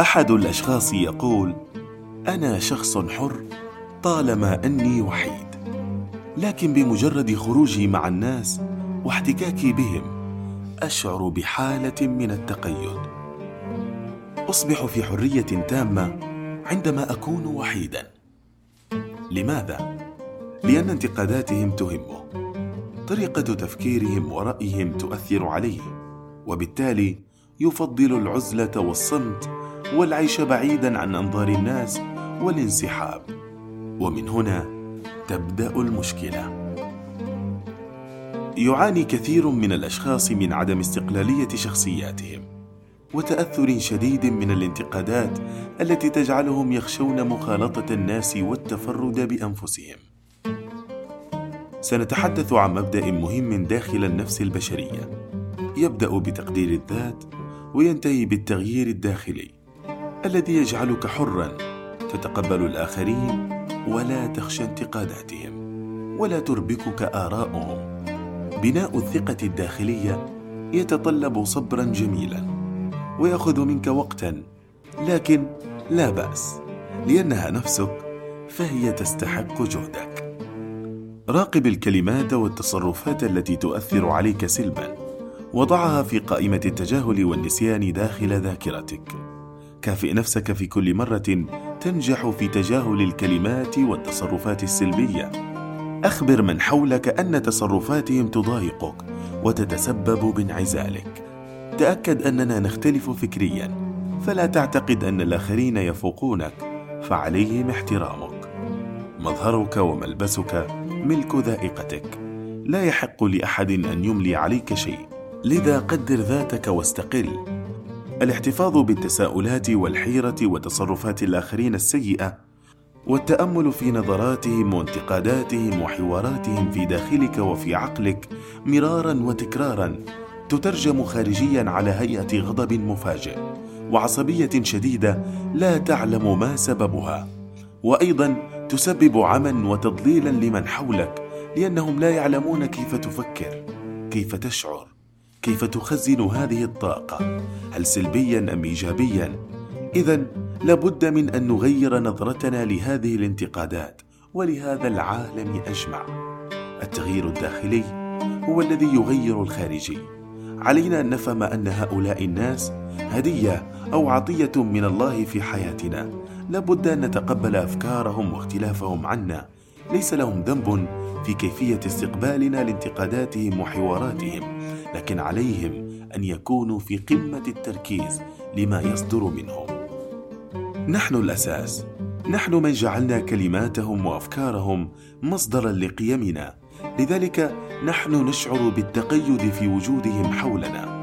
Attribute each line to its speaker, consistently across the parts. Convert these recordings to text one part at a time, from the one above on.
Speaker 1: أحد الأشخاص يقول أنا شخص حر طالما أني وحيد. لكن بمجرد خروجي مع الناس واحتكاكي بهم أشعر بحالة من التقيد. أصبح في حرية تامة عندما أكون وحيدا. لماذا؟ لأن انتقاداتهم تهمه. طريقة تفكيرهم ورأيهم تؤثر عليه وبالتالي يفضل العزلة والصمت والعيش بعيدا عن أنظار الناس والانسحاب. ومن هنا تبدأ المشكلة. يعاني كثير من الأشخاص من عدم استقلالية شخصياتهم وتأثر شديد من الانتقادات التي تجعلهم يخشون مخالطة الناس والتفرد بأنفسهم. سنتحدث عن مبدأ مهم داخل النفس البشرية. يبدأ بتقدير الذات وينتهي بالتغيير الداخلي. الذي يجعلك حرا تتقبل الآخرين ولا تخشى انتقاداتهم ولا تربكك اراءهم بناء الثقة الداخلية يتطلب صبرا جميلا ويأخذ منك وقتا لكن لا بأس لأنها نفسك فهي تستحق جهدك. راقب الكلمات والتصرفات التي تؤثر عليك سلبا وضعها في قائمة التجاهل والنسيان داخل ذاكرتك. كافئ نفسك في كل مرة تنجح في تجاهل الكلمات والتصرفات السلبية. أخبر من حولك أن تصرفاتهم تضايقك وتتسبب بانعزالك. تأكد أننا نختلف فكريا فلا تعتقد أن الآخرين يفوقونك فعليهم احترامك. مظهرك وملبسك ملك ذائقتك. لا يحق لأحد أن يملي عليك شيء. لذا قدر ذاتك واستقل. الاحتفاظ بالتساؤلات والحيرة وتصرفات الآخرين السيئة والتأمل في نظراتهم وانتقاداتهم وحواراتهم في داخلك وفي عقلك مرارا وتكرارا تترجم خارجيا على هيئة غضب مفاجئ وعصبية شديدة لا تعلم ما سببها وأيضا تسبب عما وتضليلا لمن حولك لأنهم لا يعلمون كيف تفكر كيف تشعر. كيف تخزن هذه الطاقة؟ هل سلبيا أم ايجابيا؟ اذا لابد من أن نغير نظرتنا لهذه الانتقادات ولهذا العالم أجمع. التغيير الداخلي هو الذي يغير الخارجي. علينا أن نفهم أن هؤلاء الناس هدية أو عطية من الله في حياتنا. لابد أن نتقبل أفكارهم واختلافهم عنا. ليس لهم ذنب في كيفية استقبالنا لانتقاداتهم وحواراتهم لكن عليهم أن يكونوا في قمة التركيز لما يصدر منهم. نحن الأساس. نحن من جعلنا كلماتهم وأفكارهم مصدرا لقيمنا. لذلك نحن نشعر بالتقيد في وجودهم حولنا.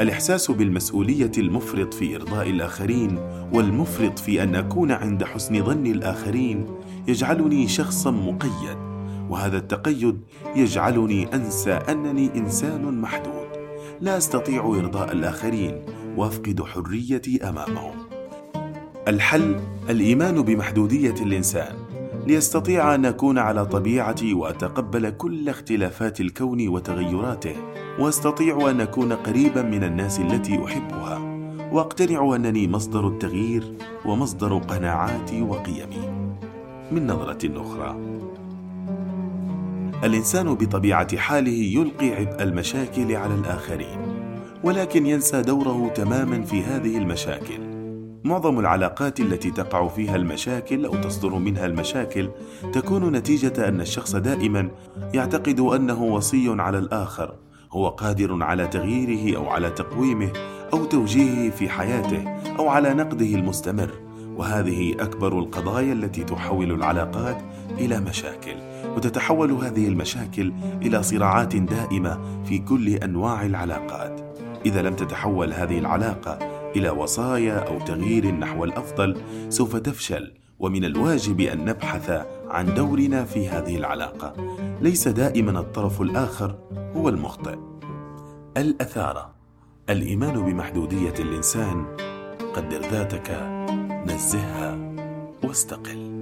Speaker 1: الإحساس بالمسؤولية المفرط في إرضاء الآخرين والمفرط في أن أكون عند حسن ظن الآخرين يجعلني شخصا مقيد. وهذا التقيد يجعلني أنسى أنني إنسان محدود. لا أستطيع إرضاء الآخرين وأفقد حريتي أمامهم. الحل الإيمان بمحدودية الإنسان. ليستطيع أن أكون على طبيعتي وأتقبل كل اختلافات الكون وتغيراته وأستطيع أن أكون قريبا من الناس التي أحبها. وأقتنع أنني مصدر التغيير ومصدر قناعاتي وقيمي. من نظرة أخرى. الإنسان بطبيعة حاله يلقي عبء المشاكل على الآخرين ولكن ينسى دوره تماما في هذه المشاكل. معظم العلاقات التي تقع فيها المشاكل أو تصدر منها المشاكل تكون نتيجة أن الشخص دائما يعتقد أنه وصي على الآخر هو قادر على تغييره أو على تقويمه أو توجيهه في حياته أو على نقده المستمر وهذه أكبر القضايا التي تحول العلاقات إلى مشاكل وتتحول هذه المشاكل إلى صراعات دائمة في كل أنواع العلاقات. إذا لم تتحول هذه العلاقة إلى وصايا أو تغيير نحو الأفضل سوف تفشل ومن الواجب أن نبحث عن دورنا في هذه العلاقة. ليس دائما الطرف الآخر هو المخطئ. الأثارة الإيمان بمحدودية الإنسان. قدر ذاتك نزهها واستقل.